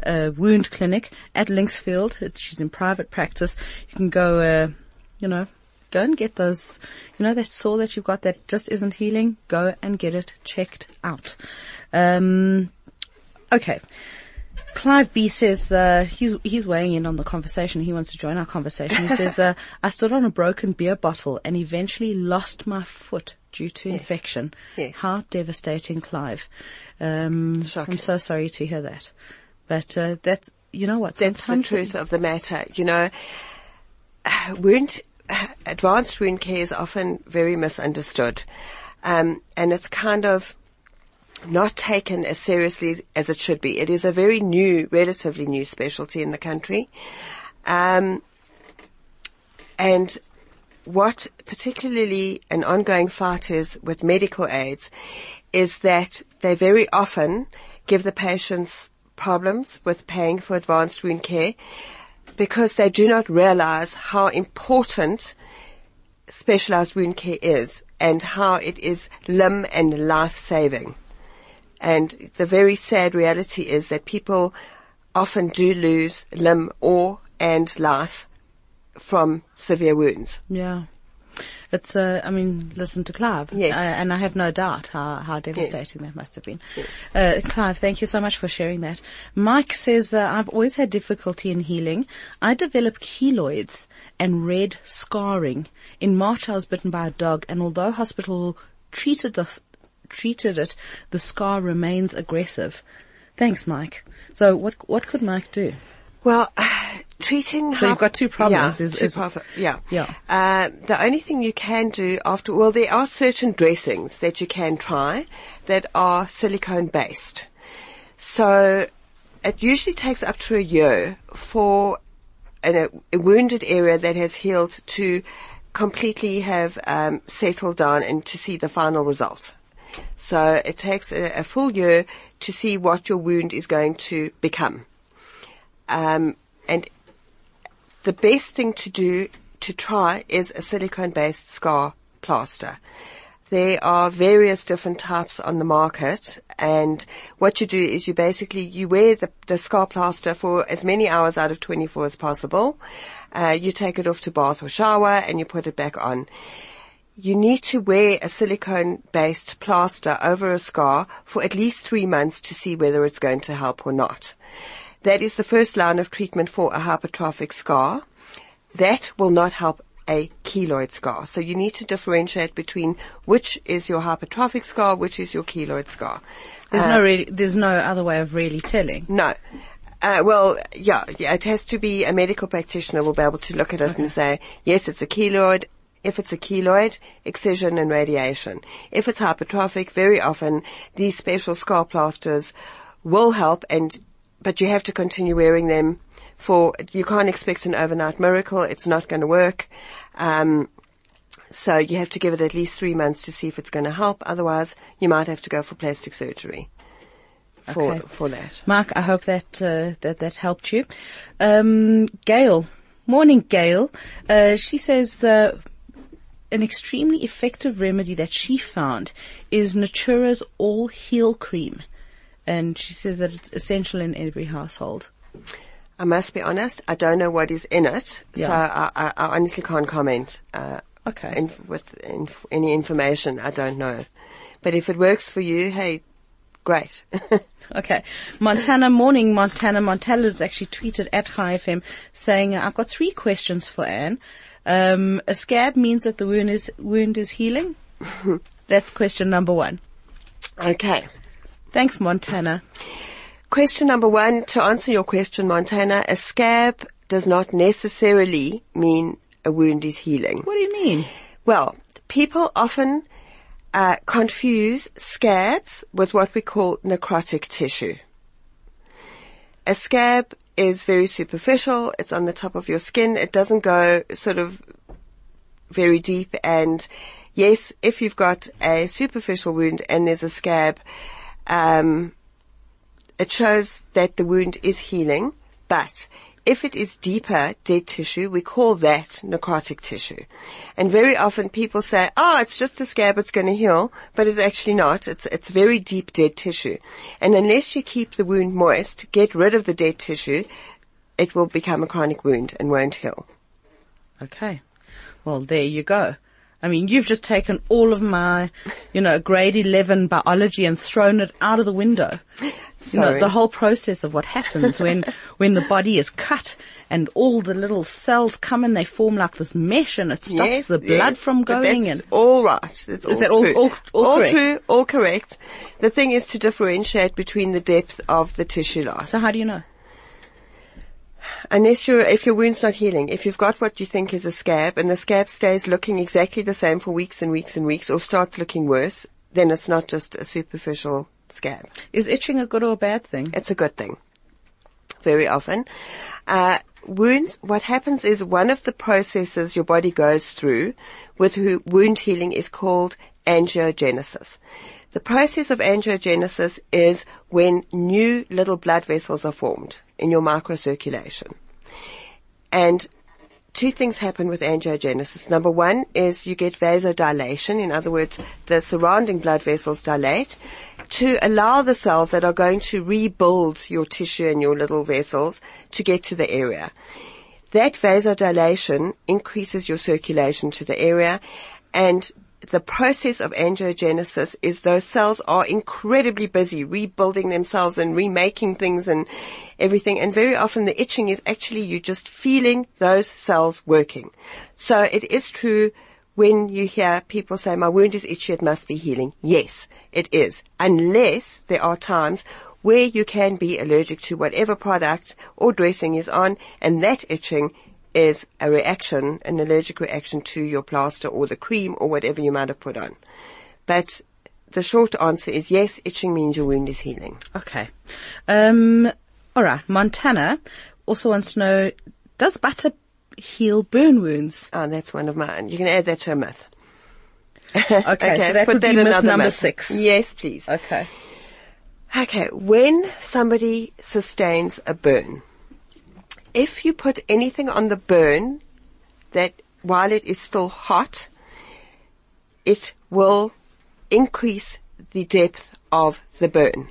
a wound clinic at Linksfield. She's in private practice. You can go, uh, you know, go and get those, you know, that sore that you've got that just isn't healing. Go and get it checked out. Um, okay. Clive B says uh, he's he's weighing in on the conversation. He wants to join our conversation. He says, uh, "I stood on a broken beer bottle and eventually lost my foot due to infection. Yes. How devastating, Clive! Um. I'm so sorry to hear that. But uh, that's you know what? That's the truth of the matter. You know, wound, advanced wound care is often very misunderstood. Um, and it's kind of not taken as seriously as it should be. It is a very new, relatively new specialty in the country. Um, and what particularly an ongoing fight is with medical aids is that they very often give the patients problems with paying for advanced wound care because they do not realize how important specialized wound care is and how it is limb and life saving. And the very sad reality is that people often do lose limb or and life from severe wounds. Yeah. It's, uh, I mean, listen to Clive. Yes. Uh, and I have no doubt how, how devastating that must have been. Uh, Clive, thank you so much for sharing that. Mike says, uh, I've always had difficulty in healing. I developed keloids and red scarring. In March I was bitten by a dog and although hospital treated the, treated it, the scar remains aggressive. Thanks, Mike. So what, what could Mike do? Well, treating. So you've got two problems, Yeah, is- two is- prob- yeah. Yeah. Uh, the only thing you can do after, well, there are certain dressings that you can try that are silicone based. So it usually takes up to a year for an, a wounded area that has healed to completely have um, settled down and to see the final result. So it takes a, a full year to see what your wound is going to become. Um, and the best thing to do to try is a silicone-based scar plaster. There are various different types on the market, and what you do is you basically you wear the, the scar plaster for as many hours out of 24 as possible. Uh, you take it off to bath or shower, and you put it back on. You need to wear a silicone-based plaster over a scar for at least three months to see whether it's going to help or not. That is the first line of treatment for a hypertrophic scar. That will not help a keloid scar. So you need to differentiate between which is your hypertrophic scar, which is your keloid scar. There's Uh, no really, there's no other way of really telling. no. Uh, well, yeah, yeah, it has to be a medical practitioner will be able to look at it and say, yes, it's a keloid. If it's a keloid, excision and radiation. If it's hypertrophic, very often these special scar plasters will help and, but you have to continue wearing them for, you can't expect an overnight miracle. It's not going to work. Um, so you have to give it at least three months to see if it's going to help. Otherwise, you might have to go for plastic surgery for, Okay. for that. Mark, I hope that uh, that that helped you. Um, Gail, morning, Gail. Uh, she says uh, an extremely effective remedy that she found is Natura's All Heal Cream, and she says that it's essential in every household. I must be honest, I don't know what is in it, Yeah. so I, I, I honestly can't comment. Uh, Okay. in, with inf- any information, I don't know. But if it works for you, hey, great. Okay. Montana morning, Montana. Montana has actually tweeted at Chai FM saying, I've got three questions for Anne. Um, a scab means that the wound is, wound is healing? That's question number one. okay. Thanks, Montana. Question number one, to answer your question, Montana, a scab does not necessarily mean a wound is healing. What do you mean? Well, people often uh, confuse scabs with what we call necrotic tissue. a scab is very superficial. It's on the top of your skin. It doesn't go sort of very deep. And yes, if you've got a superficial wound and there's a scab, um, it shows that the wound is healing. But if it is deeper dead tissue, we call that necrotic tissue. And very often people say, oh, it's just a scab, it's going to heal, but it's actually not. It's, it's very deep dead tissue. And unless you keep the wound moist, get rid of the dead tissue, it will become a chronic wound and won't heal. Okay. Well, there you go. I mean, you've just taken all of my, you know, grade 11 biology and thrown it out of the window. You know, the whole process of what happens when, when the body is cut and all the little cells come and they form like this mesh and it stops Yes, the blood yes, from going and all right. That's all that all- true. all- all correct? true, all correct. The thing is to differentiate between the depth of the tissue loss. so how do you know? Unless you're, if your wound's not healing, if you've got what you think is a scab and the scab stays looking exactly the same for weeks and weeks and weeks or starts looking worse, then it's not just a superficial scab. Is itching a good or a bad thing? It's a good thing. Very often. Uh, wounds, what happens is one of the processes your body goes through with wound healing is called angiogenesis. The process of angiogenesis is when new little blood vessels are formed in your microcirculation. And two things happen with angiogenesis. Number one is you get vasodilation. In other words, the surrounding blood vessels dilate to allow the cells that are going to rebuild your tissue and your little vessels to get to the area. That vasodilation increases your circulation to the area and the process of angiogenesis is those cells are incredibly busy rebuilding themselves and remaking things and everything. And very often the itching is actually you just feeling those cells working. So it is true when you hear people say, my wound is itchy, it must be healing. Yes, it is. Unless there are times where you can be allergic to whatever product or dressing is on and that itching is a reaction, an allergic reaction to your plaster or the cream or whatever you might have put on. But the short answer is yes, itching means your wound is healing. Okay. Um, alright. Montana also wants to know, does butter heal burn wounds? Ah, that's one of mine. You can add that to a myth. Okay, so let's that would be myth number myth. six. Yes, please. Okay. Okay, when somebody sustains a burn, if you put anything on the burn that while it is still hot, it will increase the depth of the burn.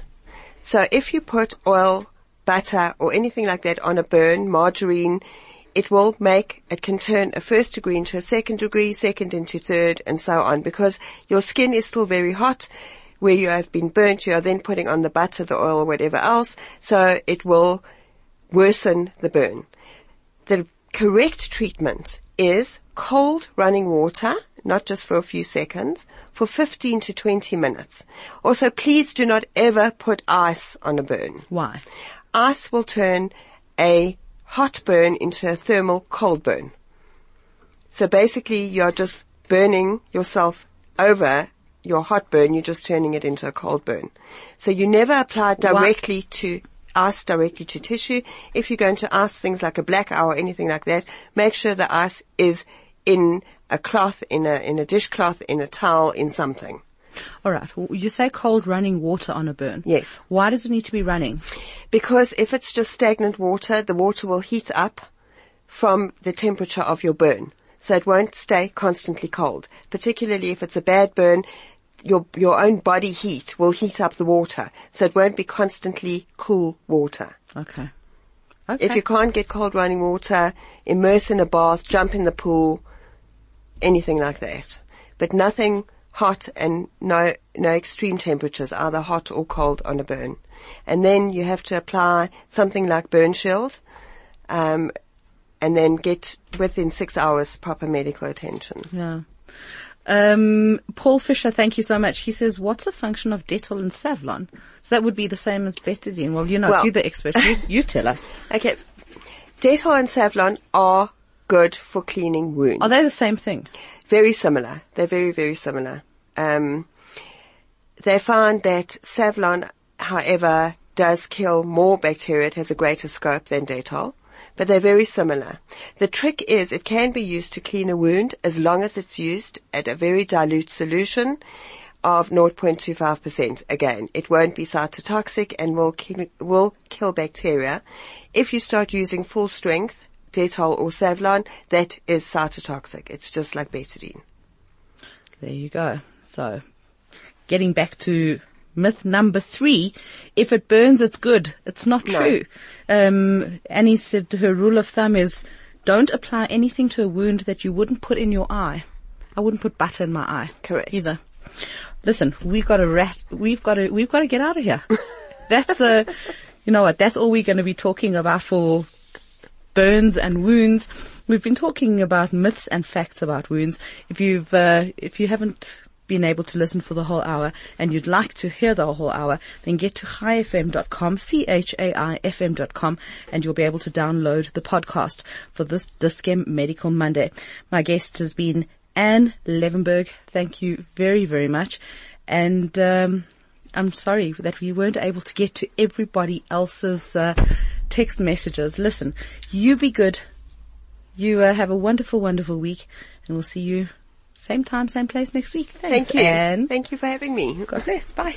So if you put oil, butter or anything like that on a burn, margarine, it will make, it can turn a first degree into a second degree, second into third and so on because your skin is still very hot where you have been burnt, you are then putting on the butter, the oil or whatever else, so it will worsen the burn. The correct treatment is cold running water, not just for a few seconds, for 15 to 20 minutes. Also, please do not ever put ice on a burn. Why? Ice will turn a hot burn into a thermal cold burn. So basically you're just burning yourself over your hot burn, you're just turning it into a cold burn. So you never apply it directly to ice directly to tissue. If you're going to ice things like a black eye or anything like that, make sure the ice is in a cloth, in a, in a dishcloth, in a towel, in something. Alright. Well, you say cold running water on a burn. Yes. Why does it need to be running? Because if it's just stagnant water, the water will heat up from the temperature of your burn. So it won't stay constantly cold. Particularly if it's a bad burn, your, your own body heat will heat up the water. So it won't be constantly cool water. Okay. Okay. If you can't get cold running water, immerse in a bath, jump in the pool, anything like that. But nothing hot and no, no extreme temperatures, either hot or cold on a burn. And then you have to apply something like burn shield, um, and then get within six hours proper medical attention. Yeah. Um, Paul Fisher, thank you so much. He says, what's the function of Dettol and Savlon? So that would be the same as betadine. Well, you know, Well- you're the expert. You, you tell us. Okay. Dettol and Savlon are good for cleaning wounds. Are they the same thing? Very similar. They're very, very similar. Um, they found that Savlon, however, does kill more bacteria. It has a greater scope than Dettol, but they're very similar. The trick is it can be used to clean a wound as long as it's used at a very dilute solution of 0.25%. Again, it won't be cytotoxic and will kill, will kill bacteria. If you start using full strength Dettol or Savlon, that is cytotoxic. It's just like betadine. There you go. So, getting back to myth number three, if it burns, it's good. It's not No. true. Um, Annie said her rule of thumb is don't apply anything to a wound that you wouldn't put in your eye. I wouldn't put butter in my eye. Correct. Either. Listen, we've got to rat, we've got to, we've got to get out of here. That's uh you know what, that's all we're going to be talking about for burns and wounds. We've been talking about myths and facts about wounds. If you've, uh, if you haven't been able to listen for the whole hour and you'd like to hear the whole hour, then get to chaifm.com, C-H-A-I-F-M.com, and you'll be able to download the podcast for this Dis-Chem Medical Monday. My guest has been Anne Levenberg. Thank you very, very much. And, um, I'm sorry that we weren't able to get to everybody else's uh, text messages. Listen, you be good. You uh, have a wonderful, wonderful week, and we'll see you same time, same place next week. Thanks, Thank you. Anne. Thank you for having me. God bless. Bye.